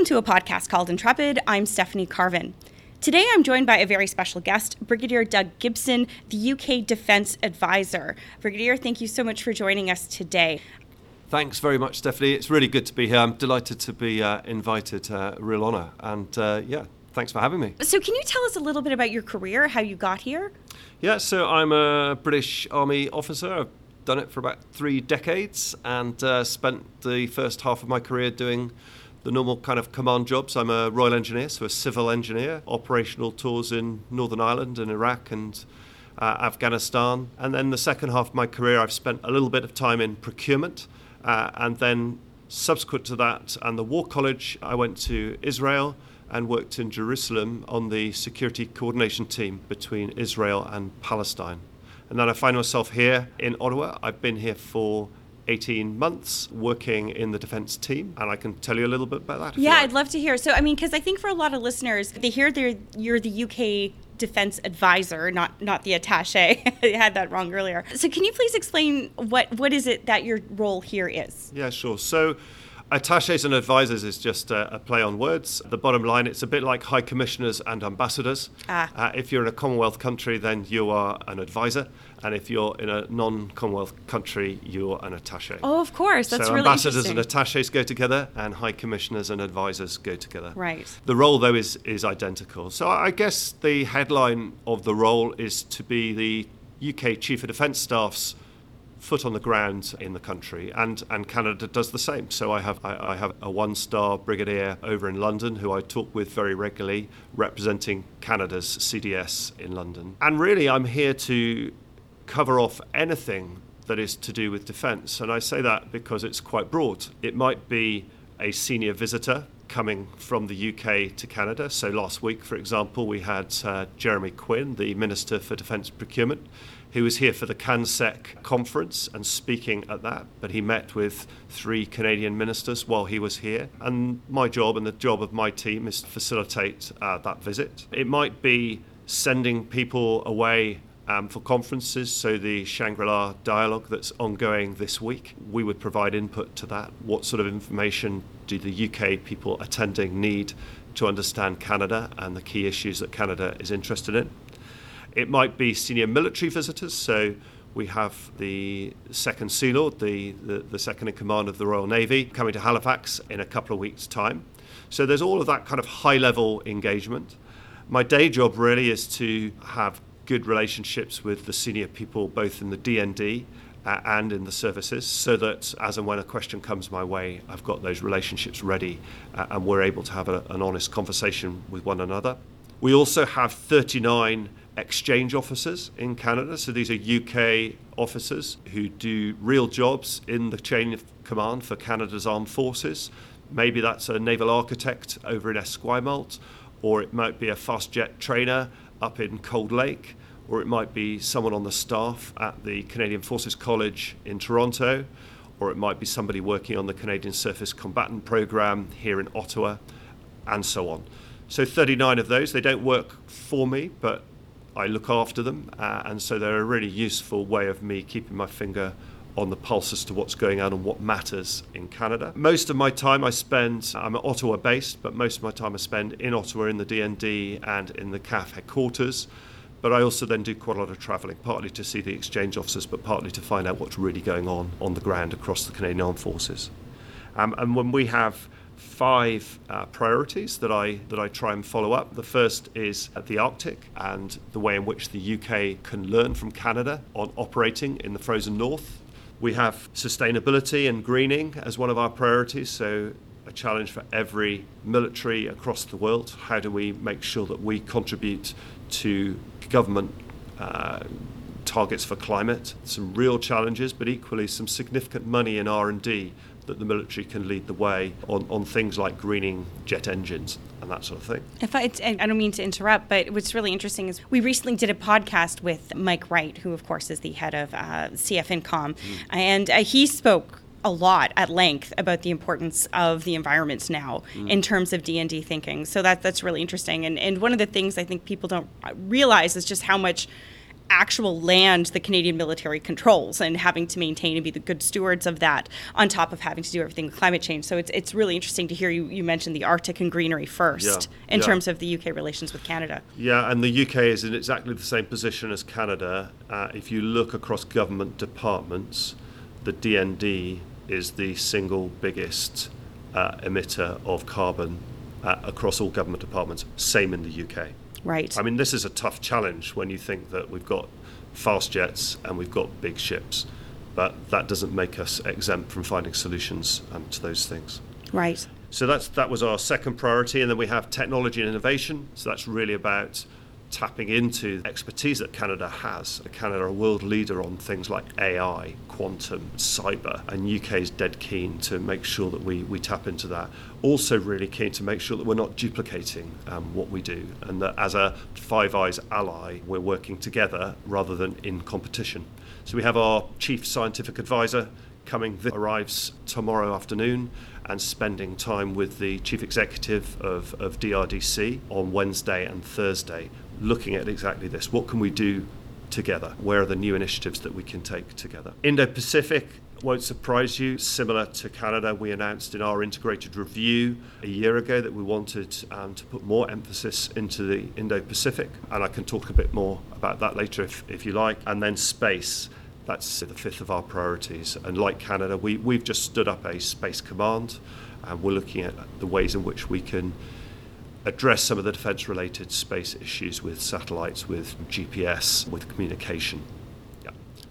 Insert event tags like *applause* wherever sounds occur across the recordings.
Welcome to a podcast called Intrepid. I'm Stephanie Carvin. Today I'm joined by a very special guest, Brigadier Doug Gibson, the UK Defence Advisor. Brigadier, thank you so much for joining us today. Thanks very much, Stephanie. It's really good to be here. I'm delighted to be uh, invited. Uh, real honour. And uh, yeah, thanks for having me. So, can you tell us a little bit about your career, how you got here? Yeah, so I'm a British Army officer. I've done it for about three decades and uh, spent the first half of my career doing the normal kind of command jobs. I'm a Royal Engineer, so a civil engineer, operational tours in Northern Ireland and Iraq and uh, Afghanistan. And then the second half of my career, I've spent a little bit of time in procurement. Uh, and then subsequent to that and the War College, I went to Israel and worked in Jerusalem on the security coordination team between Israel and Palestine. And then I find myself here in Ottawa. I've been here for 18 months working in the defense team and i can tell you a little bit about that yeah like. i'd love to hear so i mean because i think for a lot of listeners they hear you're the uk defense advisor not not the attache *laughs* i had that wrong earlier so can you please explain what what is it that your role here is yeah sure so Attaches and advisors is just a, a, play on words. The bottom line, it's a bit like high commissioners and ambassadors. Ah. Uh, if you're in a Commonwealth country, then you are an advisor. And if you're in a non Commonwealth country, you're an attache. Oh, of course. That's so really ambassadors and attaches go together, and high commissioners and advisors go together. Right. The role, though, is, is identical. So I guess the headline of the role is to be the UK Chief of Defence Staff's foot on the ground in the country, and, and Canada does the same. So I have I, I have a one-star brigadier over in London who I talk with very regularly, representing Canada's CDS in London. And really, I'm here to cover off anything that is to do with defence, and I say that because it's quite broad. It might be a senior visitor coming from the UK to Canada. So last week, for example, we had uh, Jeremy Quinn, the Minister for Defence Procurement, who was here for the CANSEC conference and speaking at that, but he met with three Canadian ministers while he was here. And my job and the job of my team is to facilitate uh, that visit. It might be sending people away um, for conferences, so the Shangri La dialogue that's ongoing this week, we would provide input to that. What sort of information do the UK people attending need to understand Canada and the key issues that Canada is interested in? It might be senior military visitors, so we have the second Sea Lord, the, the, the, second in command of the Royal Navy, coming to Halifax in a couple of weeks' time. So there's all of that kind of high level engagement. My day job really is to have good relationships with the senior people, both in the DND uh, and in the services, so that as and when a question comes my way, I've got those relationships ready uh, and we're able to have a, an honest conversation with one another. We also have 39 exchange officers in Canada. So these are UK officers who do real jobs in the chain of command for Canada's armed forces. Maybe that's a naval architect over in Esquimalt, or it might be a fast jet trainer up in Cold Lake, or it might be someone on the staff at the Canadian Forces College in Toronto, or it might be somebody working on the Canadian Surface Combatant Program here in Ottawa, and so on. So 39 of those, they don't work for me, but I look after them, uh, and so they're a really useful way of me keeping my finger on the pulse as to what's going on and what matters in Canada. Most of my time I spend, I'm at Ottawa based, but most of my time I spend in Ottawa in the DND and in the CAF headquarters. But I also then do quite a lot of travelling, partly to see the exchange officers, but partly to find out what's really going on on the ground across the Canadian Armed Forces. Um, and when we have five uh, priorities that I that I try and follow up. The first is the Arctic and the way in which the UK can learn from Canada on operating in the frozen north. We have sustainability and greening as one of our priorities. So a challenge for every military across the world. How do we make sure that we contribute to government uh, targets for climate? Some real challenges, but equally some significant money in R&D that the military can lead the way on, on things like greening jet engines and that sort of thing. If I, I don't mean to interrupt, but what's really interesting is we recently did a podcast with Mike Wright, who of course is the head of uh, CFINTCOM, mm. and uh, he spoke a lot at length about the importance of the environments now mm. in terms of DND thinking. So that that's really interesting. And and one of the things I think people don't realize is just how much actual land the Canadian military controls and having to maintain and be the good stewards of that on top of having to do everything with climate change. So it's, it's really interesting to hear you, you mention the Arctic and greenery first Yeah, in yeah. terms of the UK relations with Canada. Yeah, and the UK is in exactly the same position as Canada. Uh, if you look across government departments, the DND is the single biggest uh, emitter of carbon uh, across all government departments. Same in the UK. Right. I mean, this is a tough challenge when you think that we've got fast jets and we've got big ships, but that doesn't make us exempt from finding solutions um, to those things. right. So that's that was our second priority, and then we have technology and innovation. So that's really about tapping into expertise that Canada has. Canada a world leader on things like AI, quantum, cyber, and UK is dead keen to make sure that we, we tap into that. Also, really keen to make sure that we're not duplicating um, what we do, and that as a Five Eyes ally, we're working together rather than in competition. So we have our chief scientific advisor coming that arrives tomorrow afternoon and spending time with the chief executive of, of DRDC on Wednesday and Thursday, looking at exactly this. What can we do together? Where are the new initiatives that we can take together? Indo Pacific won't surprise you. Similar to Canada, we announced in our integrated review a year ago that we wanted um, to put more emphasis into the Indo Pacific, and I can talk a bit more about that later if, if you like. And then space. That's the fifth of our priorities. And like Canada, we, we've just stood up a space command and we're looking at the ways in which we can address some of the defence related space issues with satellites, with GPS, with communication.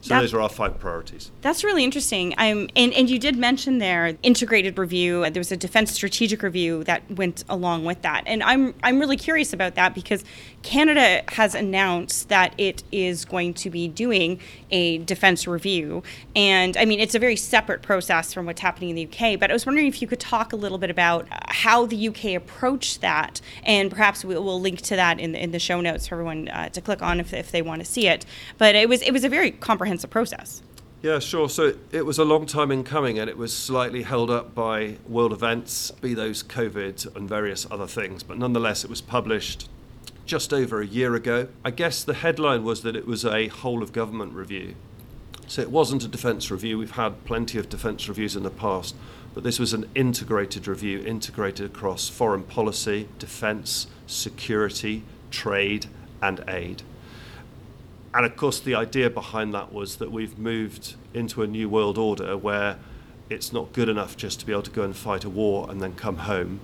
So That- those are our five priorities. That's really interesting. Um, and, and you did mention there integrated review. There was a defense strategic review that went along with that, and I'm I'm really curious about that because Canada has announced that it is going to be doing a defense review, and I mean it's a very separate process from what's happening in the UK. But I was wondering if you could talk a little bit about how the UK approached that, and perhaps we, we'll link to that in the, in the show notes for everyone uh, to click on if, if they want to see it. But it was it was a very comprehensive process. Yeah, sure. So it was a long time in coming and it was slightly held up by world events, be those COVID and various other things. But nonetheless, it was published just over a year ago. I guess the headline was that it was a whole of government review. So it wasn't a defence review. We've had plenty of defence reviews in the past, but this was an integrated review, integrated across foreign policy, defence, security, trade, and aid. And of course, the idea behind that was that we've moved into a new world order where it's not good enough just to be able to go and fight a war and then come home.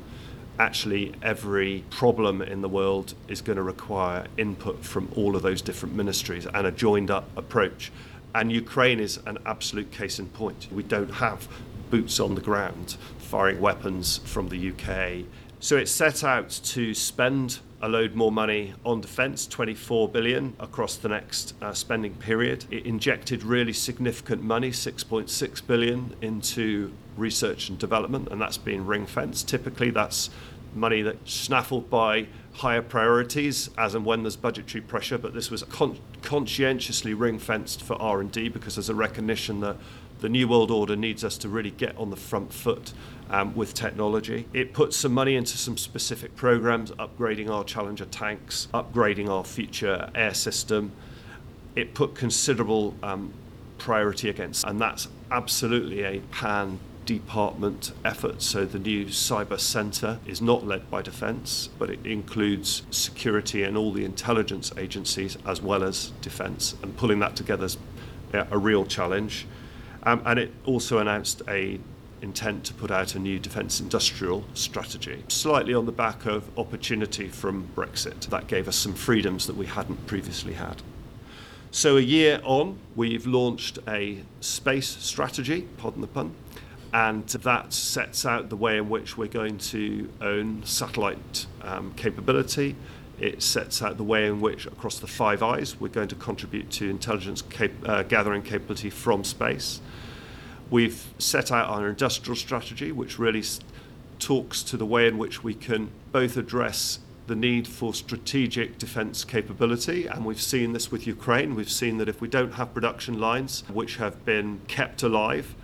Actually, every problem in the world is going to require input from all of those different ministries and a joined up approach. And Ukraine is an absolute case in point. We don't have boots on the ground firing weapons from the UK. So it set out to spend a load more money on defence, 24 billion across the next uh, spending period. It injected really significant money, 6.6 billion, into research and development, and that's been ring fenced. Typically, that's money that's snaffled by higher priorities as and when there's budgetary pressure, but this was con- conscientiously ring fenced for R&D because there's a recognition that the New World Order needs us to really get on the front foot um, with technology. It puts some money into some specific programs, upgrading our Challenger tanks, upgrading our future air system. It put considerable um, priority against, and that's absolutely a pan department effort. So the new cyber centre is not led by defence, but it includes security and all the intelligence agencies as well as defence, and pulling that together is a real challenge. Um, and it also announced a intent to put out a new defence industrial strategy, slightly on the back of opportunity from Brexit. That gave us some freedoms that we hadn't previously had. So a year on, we've launched a space strategy, pardon the pun, and that sets out the way in which we're going to own satellite um, capability. It sets out the way in which, across the Five Eyes, we're going to contribute to intelligence cap- uh, gathering capability from space. We've set out our industrial strategy, which really talks to the way in which we can both address the need for strategic defence capability, and we've seen this with Ukraine. We've seen that if we don't have production lines which have been kept alive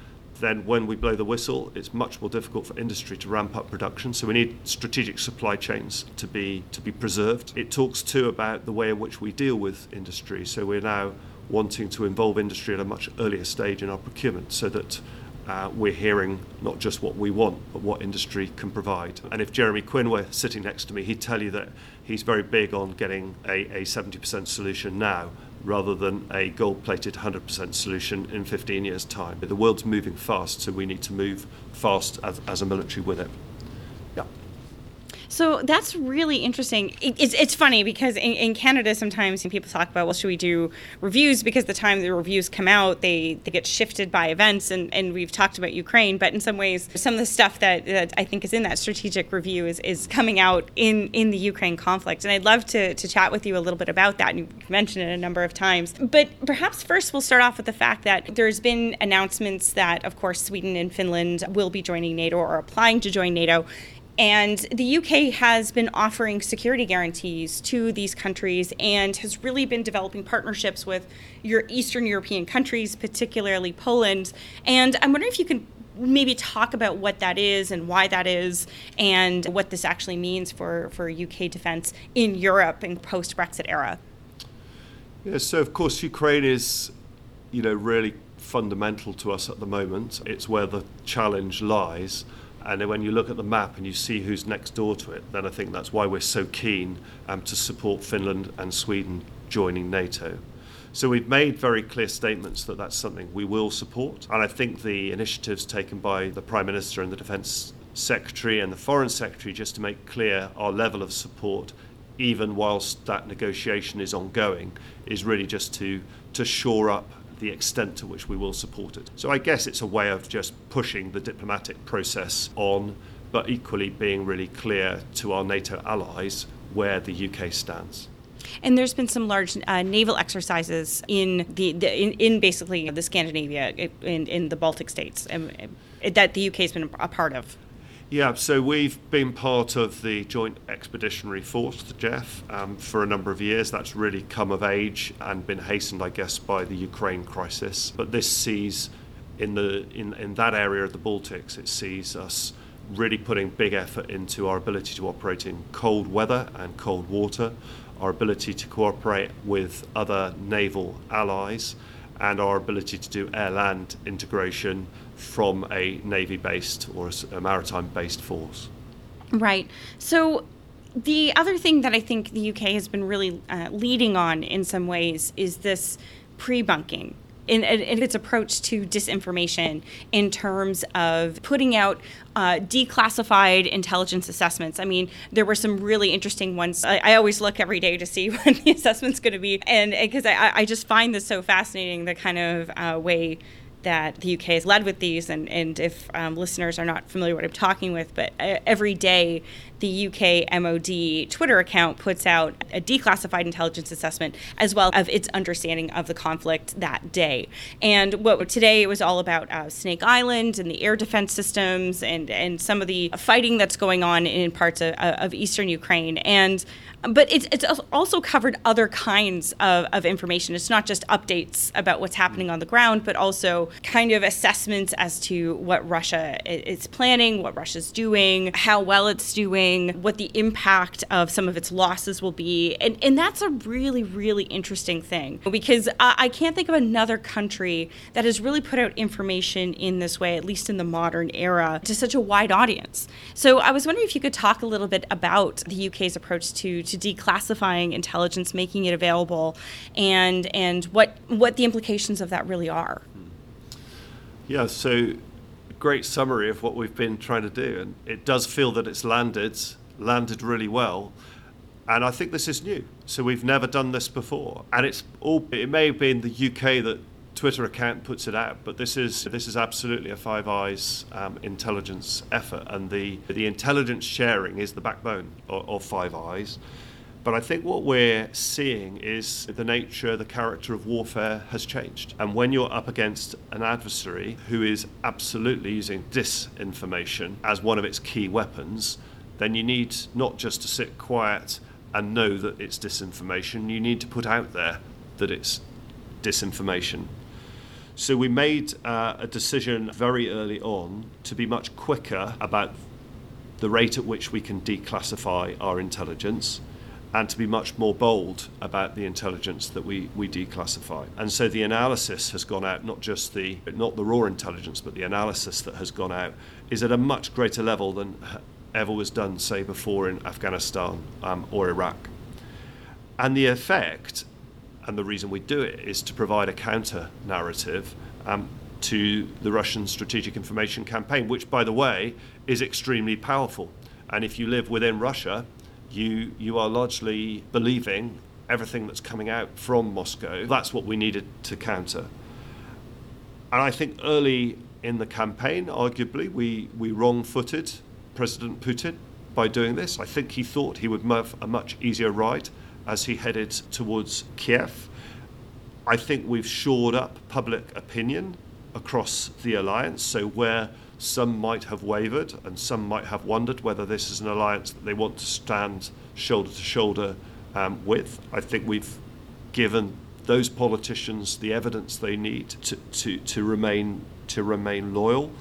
then when we blow the whistle, it's much more difficult for industry to ramp up production. So we need strategic supply chains to be to be preserved. It talks too about the way in which we deal with industry. So we're now wanting to involve industry at a much earlier stage in our procurement so that uh, we're hearing not just what we want, but what industry can provide. And if Jeremy Quinn were sitting next to me, he'd tell you that he's very big on getting a, a 70% solution now rather than a gold plated 100% solution in 15 years' time. The world's moving fast, so we need to move fast as, as a military with it. So that's really interesting. it's, it's funny because in, in, Canada, sometimes people talk about, well, should we do reviews? Because the time the reviews come out, they, they get shifted by events. And, and we've talked about Ukraine, but in some ways, some of the stuff that, that I think is in that strategic review is, is coming out in, in the Ukraine conflict. And I'd love to, to chat with you a little bit about that. And you've mentioned it a number of times. But perhaps first we'll start off with the fact that there's been announcements that, of course, Sweden and Finland will be joining NATO or applying to join NATO. And the UK has been offering security guarantees to these countries and has really been developing partnerships with your Eastern European countries, particularly Poland. And I'm wondering if you can maybe talk about what that is and why that is and what this actually means for, for UK defense in Europe in post Brexit era. Yeah, so of course Ukraine is, you know, really fundamental to us at the moment. It's where the challenge lies. And when you look at the map and you see who's next door to it, then I think that's why we're so keen um, to support Finland and Sweden joining NATO. So we've made very clear statements that that's something we will support. And I think the initiatives taken by the Prime Minister and the Defence Secretary and the Foreign Secretary just to make clear our level of support, even whilst that negotiation is ongoing, is really just to, to shore up the extent to which we will support it. So I guess it's a way of just pushing the diplomatic process on, but equally being really clear to our NATO allies where the UK stands. And there's been some large uh, naval exercises in the, the in, in, basically the Scandinavia in, in the Baltic states um, that the UK has been a part of. Yeah, so we've been part of the Joint Expeditionary Force, the JEF, um, for a number of years. That's really come of age and been hastened, I guess, by the Ukraine crisis. But this sees, in, the, in, in that area of the Baltics, it sees us really putting big effort into our ability to operate in cold weather and cold water, our ability to cooperate with other naval allies, and our ability to do air land integration from a navy based or a, maritime based force. Right. So the other thing that I think the UK has been really uh, leading on in some ways is this pre bunking. In, in, its approach to disinformation in terms of putting out uh, declassified intelligence assessments. I mean, there were some really interesting ones. I, I always look every day to see *laughs* when the assessment's going to be, and because I, I, just find this so fascinating, the kind of uh, way that the UK has led with these, and, and if um, listeners are not familiar what I'm talking with, but uh, every day the UK MOD Twitter account puts out a declassified intelligence assessment as well of its understanding of the conflict that day. And what today it was all about uh, Snake Island and the air defense systems and and some of the fighting that's going on in parts of, of eastern Ukraine. And but it's, it's also covered other kinds of, of information. It's not just updates about what's happening on the ground, but also kind of assessments as to what Russia is planning, what Russia's doing, how well it's doing, what the impact of some of its losses will be. And, and that's a really, really interesting thing because I, I can't think of another country that has really put out information in this way, at least in the modern era, to such a wide audience. So I was wondering if you could talk a little bit about the UK's approach to to declassifying intelligence, making it available, and and what what the implications of that really are. Yeah, so great summary of what we've been trying to do, and it does feel that it's landed landed really well. And I think this is new. So we've never done this before, and it's all. It may have been the UK that Twitter account puts it out, but this is this is absolutely a Five Eyes um, intelligence effort, and the the intelligence sharing is the backbone of, of Five Eyes. But I think what we're seeing is the nature, the character of warfare has changed. And when you're up against an adversary who is absolutely using disinformation as one of its key weapons, then you need not just to sit quiet and know that it's disinformation, you need to put out there that it's disinformation. So we made uh, a decision very early on to be much quicker about the rate at which we can declassify our intelligence and to be much more bold about the intelligence that we, we declassify. And so the analysis has gone out, not just the not the raw intelligence, but the analysis that has gone out is at a much greater level than ever was done, say, before in Afghanistan um, or Iraq. And the effect and the reason we do it is to provide a counter narrative um, to the Russian strategic information campaign, which, by the way, is extremely powerful. And if you live within Russia, you, you are largely believing everything that's coming out from Moscow. That's what we needed to counter. And I think early in the campaign, arguably, we, we wrong footed President Putin by doing this. I think he thought he would have a much easier ride as he headed towards Kiev. I think we've shored up public opinion across the alliance. So, where some might have wavered and some might have wondered whether this is an alliance that they want to stand shoulder to shoulder um, with, I think we've given those politicians the evidence they need to, to, to remain to remain loyal.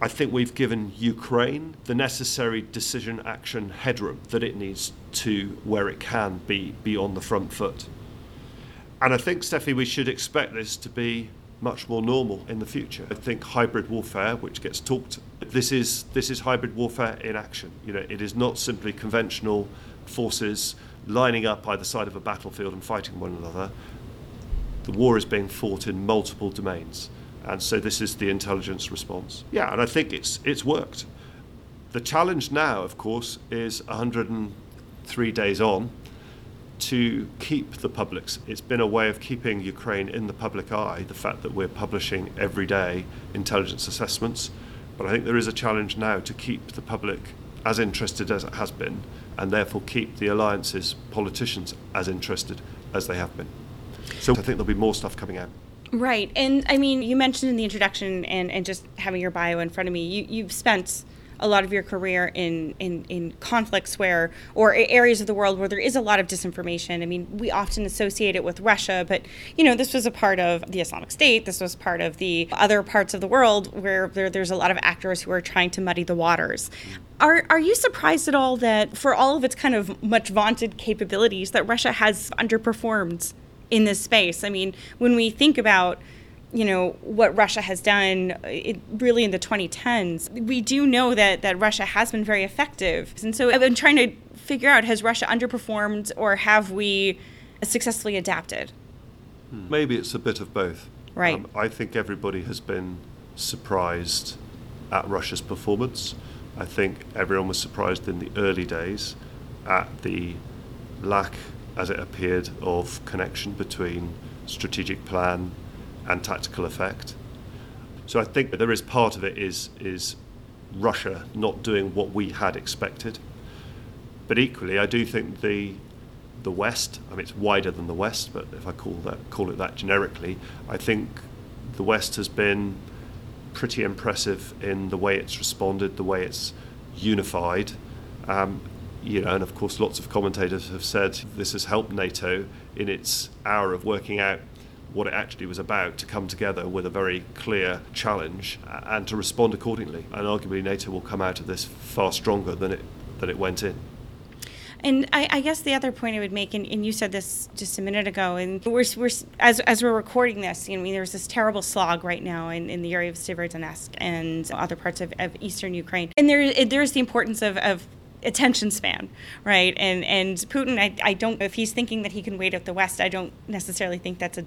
I think we've given Ukraine the necessary decision action headroom that it needs to where it can be, be on the front foot. And I think, Steffi, we should expect this to be much more normal in the future. I think hybrid warfare, which gets talked, this is this is hybrid warfare in action. You know, it is not simply conventional forces lining up either side of a battlefield and fighting one another. The war is being fought in multiple domains. And so this is the intelligence response. Yeah, and I think it's it's worked. The challenge now, of course, is 103 days on to keep the publics. It's been a way of keeping Ukraine in the public eye, the fact that we're publishing every day intelligence assessments. But I think there is a challenge now to keep the public as interested as it has been, and therefore keep the alliance's politicians as interested as they have been. So I think there'll be more stuff coming out. Right. And I mean, you mentioned in the introduction and, and just having your bio in front of me, you, you've spent a lot of your career in, in, in conflicts where, or areas of the world where there is a lot of disinformation. I mean, we often associate it with Russia, but, you know, this was a part of the Islamic State. This was part of the other parts of the world where there, there's a lot of actors who are trying to muddy the waters. Are, are you surprised at all that, for all of its kind of much vaunted capabilities, that Russia has underperformed in this space. I mean, when we think about you know what Russia has done it, really in the 2010s we do know that that Russia has been very effective. And so I've been trying to figure out has Russia underperformed or have we successfully adapted? Hmm. maybe it's a bit of both. Right. Um, I think everybody has been surprised at Russia's performance. I think everyone was surprised in the early days at the lack as it appeared, of connection between strategic plan and tactical effect. So I think that there is part of it is is Russia not doing what we had expected. But equally, I do think the the West, I mean, it's wider than the West, but if I call that call it that generically, I think the West has been pretty impressive in the way it's responded, the way it's unified, um, you know, and of course, lots of commentators have said this has helped NATO in its hour of working out what it actually was about to come together with a very clear challenge and to respond accordingly. And arguably, NATO will come out of this far stronger than it than it went in. And I, I, guess the other point I would make, and, and, you said this just a minute ago, and we're, we're as, as we're recording this, you know, I mean, there's this terrible slog right now in, in the area of Severodonetsk and other parts of, of eastern Ukraine. And there, there's the importance of, of attention span, right? And and Putin, I, I don't if he's thinking that he can wait out the West, I don't necessarily think that's a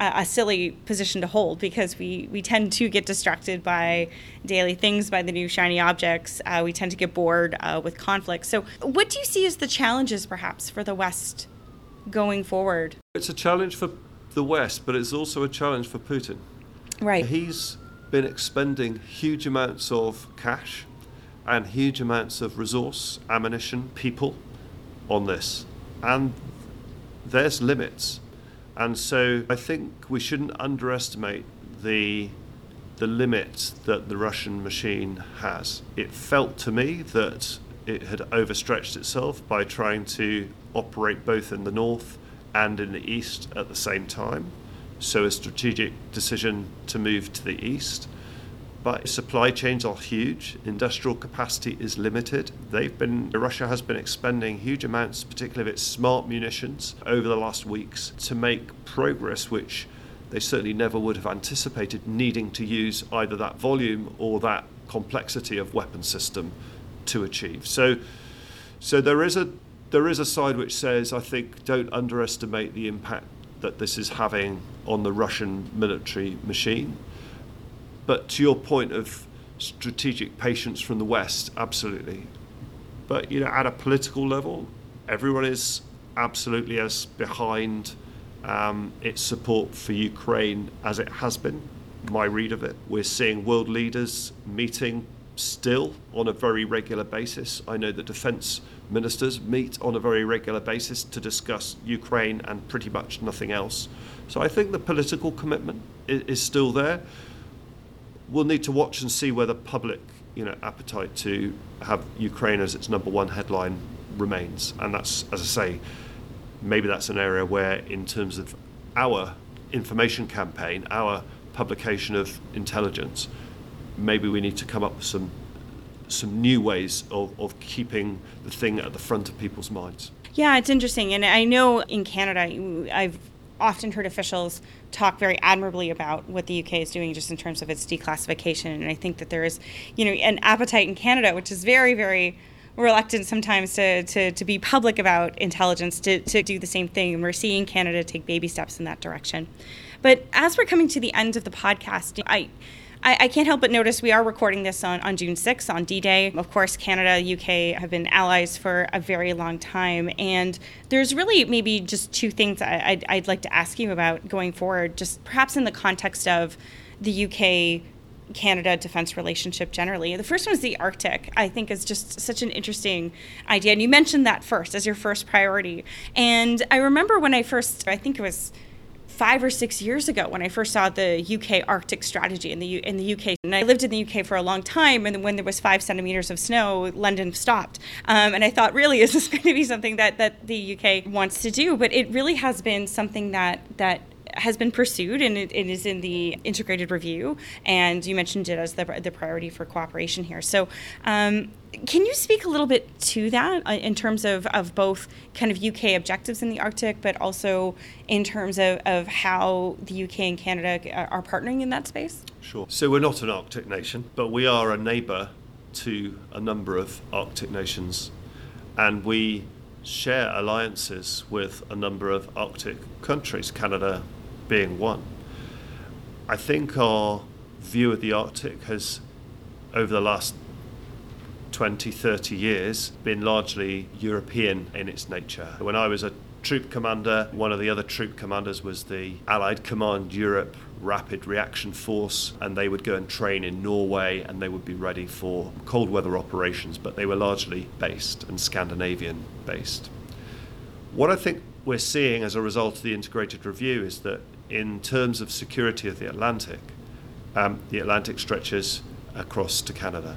a silly position to hold because we, we tend to get distracted by daily things, by the new shiny objects. Uh, we tend to get bored uh, with conflict. So, what do you see as the challenges, perhaps, for the West going forward? It's a challenge for the West, but it's also a challenge for Putin. Right. He's been expending huge amounts of cash and huge amounts of resource, ammunition, people on this. And there's limits. And so I think we shouldn't underestimate the the limit that the Russian machine has. It felt to me that it had overstretched itself by trying to operate both in the north and in the east at the same time. so a strategic decision to move to the east. But supply chains are huge. Industrial capacity is limited. They've been Russia has been expending huge amounts, particularly of its smart munitions, over the last weeks to make progress, which they certainly never would have anticipated needing to use either that volume or that complexity of weapon system to achieve. So, so there is a there is a side which says I think don't underestimate the impact that this is having on the Russian military machine. But to your point of strategic patience from the West, absolutely. But you know, at a political level, everyone is absolutely as behind um, its support for Ukraine as it has been. My read of it, we're seeing world leaders meeting still on a very regular basis. I know the defence ministers meet on a very regular basis to discuss Ukraine and pretty much nothing else. So I think the political commitment is still there. We'll need to watch and see whether public you know, appetite to have Ukraine as its number one headline remains. And that's, as I say, maybe that's an area where, in terms of our information campaign, our publication of intelligence, maybe we need to come up with some some new ways of, of keeping the thing at the front of people's minds. Yeah, it's interesting. And I know in Canada, I've often heard officials talk very admirably about what the UK is doing just in terms of its declassification. And I think that there is, you know, an appetite in Canada, which is very, very reluctant sometimes to, to, to be public about intelligence to, to do the same thing. And we're seeing Canada take baby steps in that direction. But as we're coming to the end of the podcast, I I, I, can't help but notice we are recording this on, on June 6th, on D Day. Of course, Canada, UK have been allies for a very long time. And there's really maybe just two things I, I'd, I'd like to ask you about going forward, just perhaps in the context of the UK Canada defense relationship generally. The first one is the Arctic. I think is just such an interesting idea. And you mentioned that first as your first priority. And I remember when I first, I think it was five or six years ago when I first saw the UK Arctic strategy in the U- in the UK. And I lived in the UK for a long time, and when there was five centimeters of snow, London stopped. Um, and I thought, really, is this *laughs* going to be something that that the UK wants to do? But it really has been something that that has been pursued and it, it is in the integrated review. And you mentioned it as the, the priority for cooperation here. So, um, can you speak a little bit to that uh, in terms of, of both kind of UK objectives in the Arctic, but also in terms of, of how the UK and Canada are partnering in that space? Sure. So, we're not an Arctic nation, but we are a neighbour to a number of Arctic nations. And we share alliances with a number of Arctic countries, Canada, being one. I think our view of the Arctic has, over the last 20, 30 years, been largely European in its nature. When I was a troop commander, one of the other troop commanders was the Allied Command Europe Rapid Reaction Force, and they would go and train in Norway and they would be ready for cold weather operations, but they were largely based and Scandinavian based. What I think we're seeing as a result of the integrated review is that in terms of security of the Atlantic, um, the Atlantic stretches across to Canada.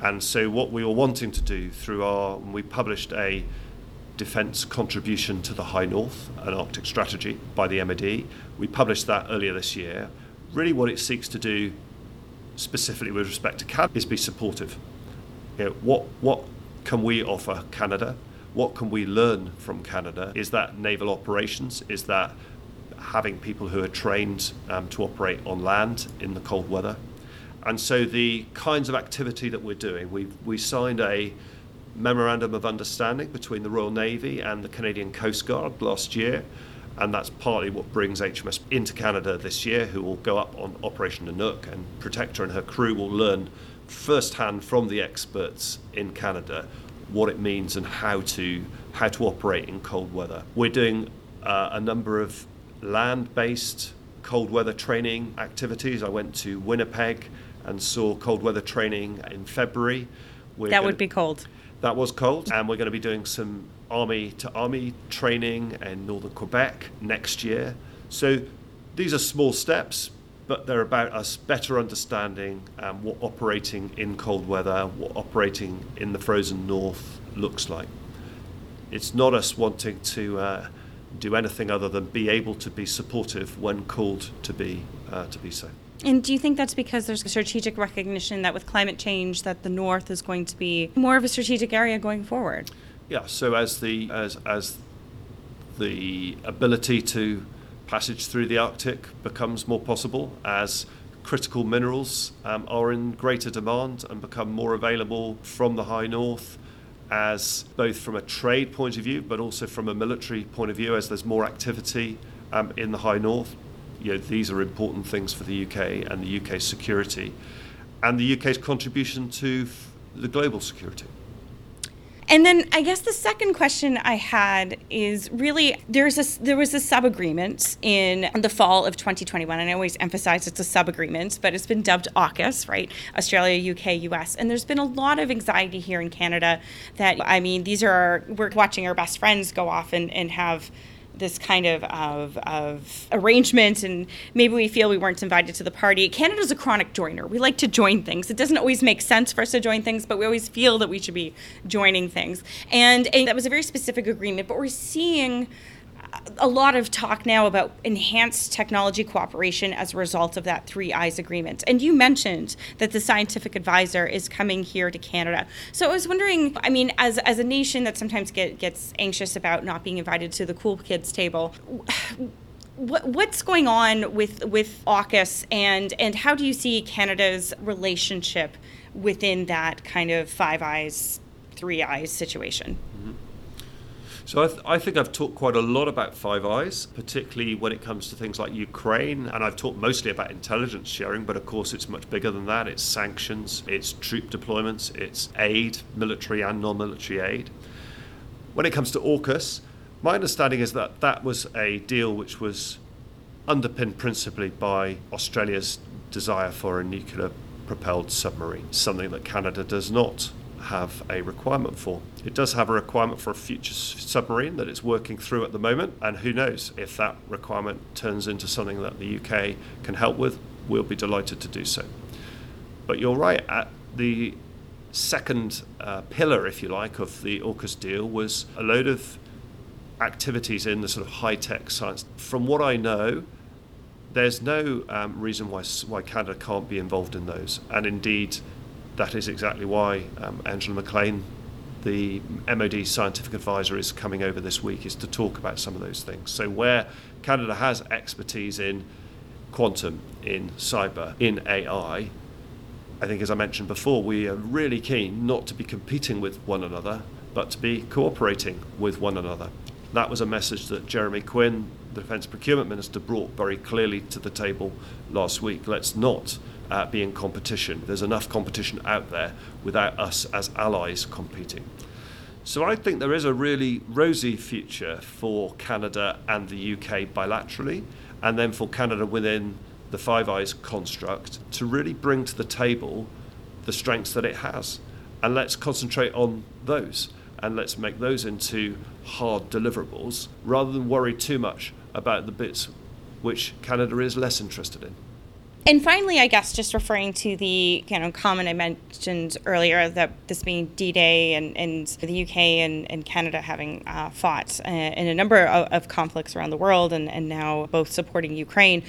And so, what we were wanting to do through our, we published a defence contribution to the High North, an Arctic strategy by the MOD. We published that earlier this year. Really, what it seeks to do, specifically with respect to Canada, is be supportive. You know, what what can we offer Canada? What can we learn from Canada? Is that naval operations? Is that having people who are trained um, to operate on land in the cold weather. And so the kinds of activity that we're doing, we we signed a memorandum of understanding between the Royal Navy and the Canadian Coast Guard last year, and that's partly what brings HMS into Canada this year, who will go up on Operation Nanook, and Protector and her crew will learn firsthand from the experts in Canada what it means and how to how to operate in cold weather. We're doing uh, a number of land based cold weather training activities. I went to Winnipeg and saw cold weather training in February. We're that would be cold. That was cold, and we're going to be doing some army to army training in northern Quebec next year. So these are small steps, but they're about us better understanding um, what operating in cold weather, what operating in the frozen north looks like. It's not us wanting to. Uh, do anything other than be able to be supportive when called to be uh, to be so. And do you think that's because there's a strategic recognition that with climate change that the north is going to be more of a strategic area going forward? Yeah, so as the as as the ability to passage through the Arctic becomes more possible, as critical minerals um, are in greater demand and become more available from the high north, as both from a trade point of view but also from a military point of view, as there's more activity um, in the high north. You know, these are important things for the UK and the UK's security, and the UK's contribution to the global security. And then I guess the second question I had is really there's a there was a sub agreement in the fall of 2021, and I always emphasize it's a sub agreement, but it's been dubbed AUKUS, right? Australia, UK, US, and there's been a lot of anxiety here in Canada that I mean these are our, we're watching our best friends go off and, and have this kind of, of, of arrangement and maybe we feel we weren't invited to the party. Canada's a chronic joiner. We like to join things. It doesn't always make sense for us to join things, but we always feel that we should be joining things. And, and that was a very specific agreement, but we're seeing a lot of talk now about enhanced technology cooperation as a result of that Three Eyes agreement. And you mentioned that the scientific advisor is coming here to Canada. So I was wondering, I mean, as, as a nation that sometimes get, gets anxious about not being invited to the cool kids table, what, what's going on with with AUKUS and and how do you see Canada's relationship within that kind of Five Eyes, Three Eyes situation? Mm-hmm. So I, th- I, think I've talked quite a lot about Five Eyes, particularly when it comes to things like Ukraine, and I've talked mostly about intelligence sharing, but of course it's much bigger than that. It's sanctions, it's troop deployments, it's aid, military and non-military aid. When it comes to AUKUS, my understanding is that that was a deal which was underpinned principally by Australia's desire for a nuclear propelled submarine, something that Canada does not have a requirement for. It does have a requirement for a future submarine that it's working through at the moment, and who knows if that requirement turns into something that the UK can help with, we'll be delighted to do so. But you're right, at the second uh, pillar, if you like, of the AUKUS deal was a load of activities in the sort of high tech science. From what I know, there's no um, reason why, why Canada can't be involved in those. And indeed, that is exactly why um, Angela McLean, the MOD scientific advisor, is coming over this week, is to talk about some of those things. So where Canada has expertise in quantum, in cyber, in AI, I think, as I mentioned before, we are really keen not to be competing with one another, but to be cooperating with one another. That was a message that Jeremy Quinn, the Defence Procurement Minister, brought very clearly to the table last week. Let's not uh, be in competition. There's enough competition out there without us as allies competing. So I think there is a really rosy future for Canada and the UK bilaterally, and then for Canada within the Five Eyes construct to really bring to the table the strengths that it has. And let's concentrate on those and let's make those into hard deliverables rather than worry too much about the bits which Canada is less interested in. And finally, I guess just referring to the you know comment I mentioned earlier that this being D-Day and, and the UK and, and Canada having uh, fought uh, in a number of, of, conflicts around the world and, and now both supporting Ukraine.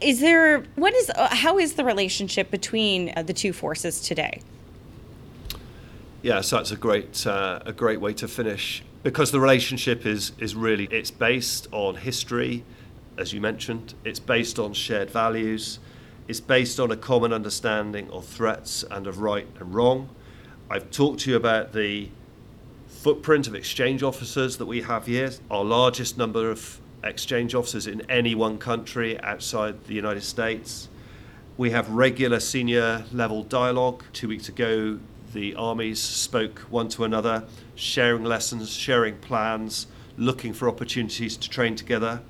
Is there what is uh, how is the relationship between uh, the two forces today? Yeah, so that's a great uh, a great way to finish because the relationship is is really it's based on history, as you mentioned. It's based on shared values is based on a common understanding of threats and of right and wrong. I've talked to you about the footprint of exchange officers that we have here, our largest number of exchange officers in any one country outside the United States. We have regular senior level dialogue. Two weeks ago, the armies spoke one to another, sharing lessons, sharing plans, looking for opportunities to train together.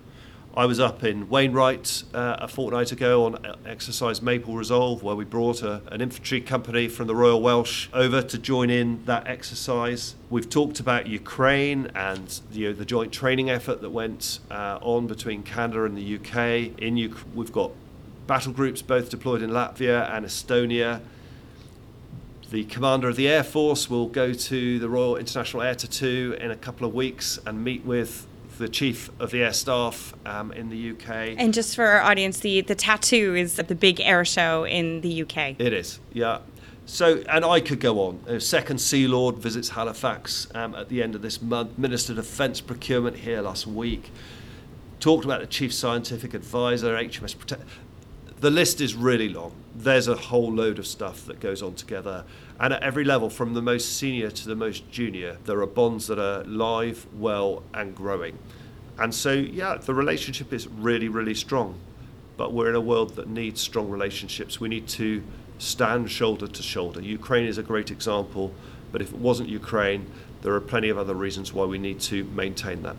I was up in Wainwright uh, a fortnight ago on exercise Maple Resolve, where we brought a, an infantry company from the Royal Welsh over to join in that exercise. We've talked about Ukraine and you know, the joint training effort that went uh, on between Canada and the UK. In U- we've got battle groups both deployed in Latvia and Estonia. The commander of the Air Force will go to the Royal International Air Tattoo in a couple of weeks and meet with the chief of the air staff um, in the UK. And just for our audience, the, the tattoo is at the big air show in the UK. It is, yeah. So, and I could go on. Uh, Second Sea Lord visits Halifax um, at the end of this month. Minister of Defence Procurement here last week. Talked about the Chief Scientific Advisor, HMS Protect. The list is really long. There's a whole load of stuff that goes on together. And at every level, from the most senior to the most junior, there are bonds that are live, well, and growing. And so, yeah, the relationship is really, really strong. But we're in a world that needs strong relationships. We need to stand shoulder to shoulder. Ukraine is a great example, but if it wasn't Ukraine, there are plenty of other reasons why we need to maintain that.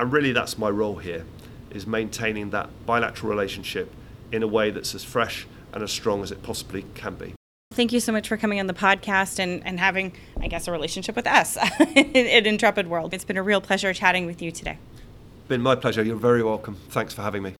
And really, that's my role here, is maintaining that bilateral relationship in a way that's as fresh and as strong as it possibly can be. Thank you so much for coming on the podcast and, and having, I guess, a relationship with us *laughs* at Intrepid World. It's been a real pleasure chatting with you today. Been my pleasure. You're very welcome. Thanks for having me.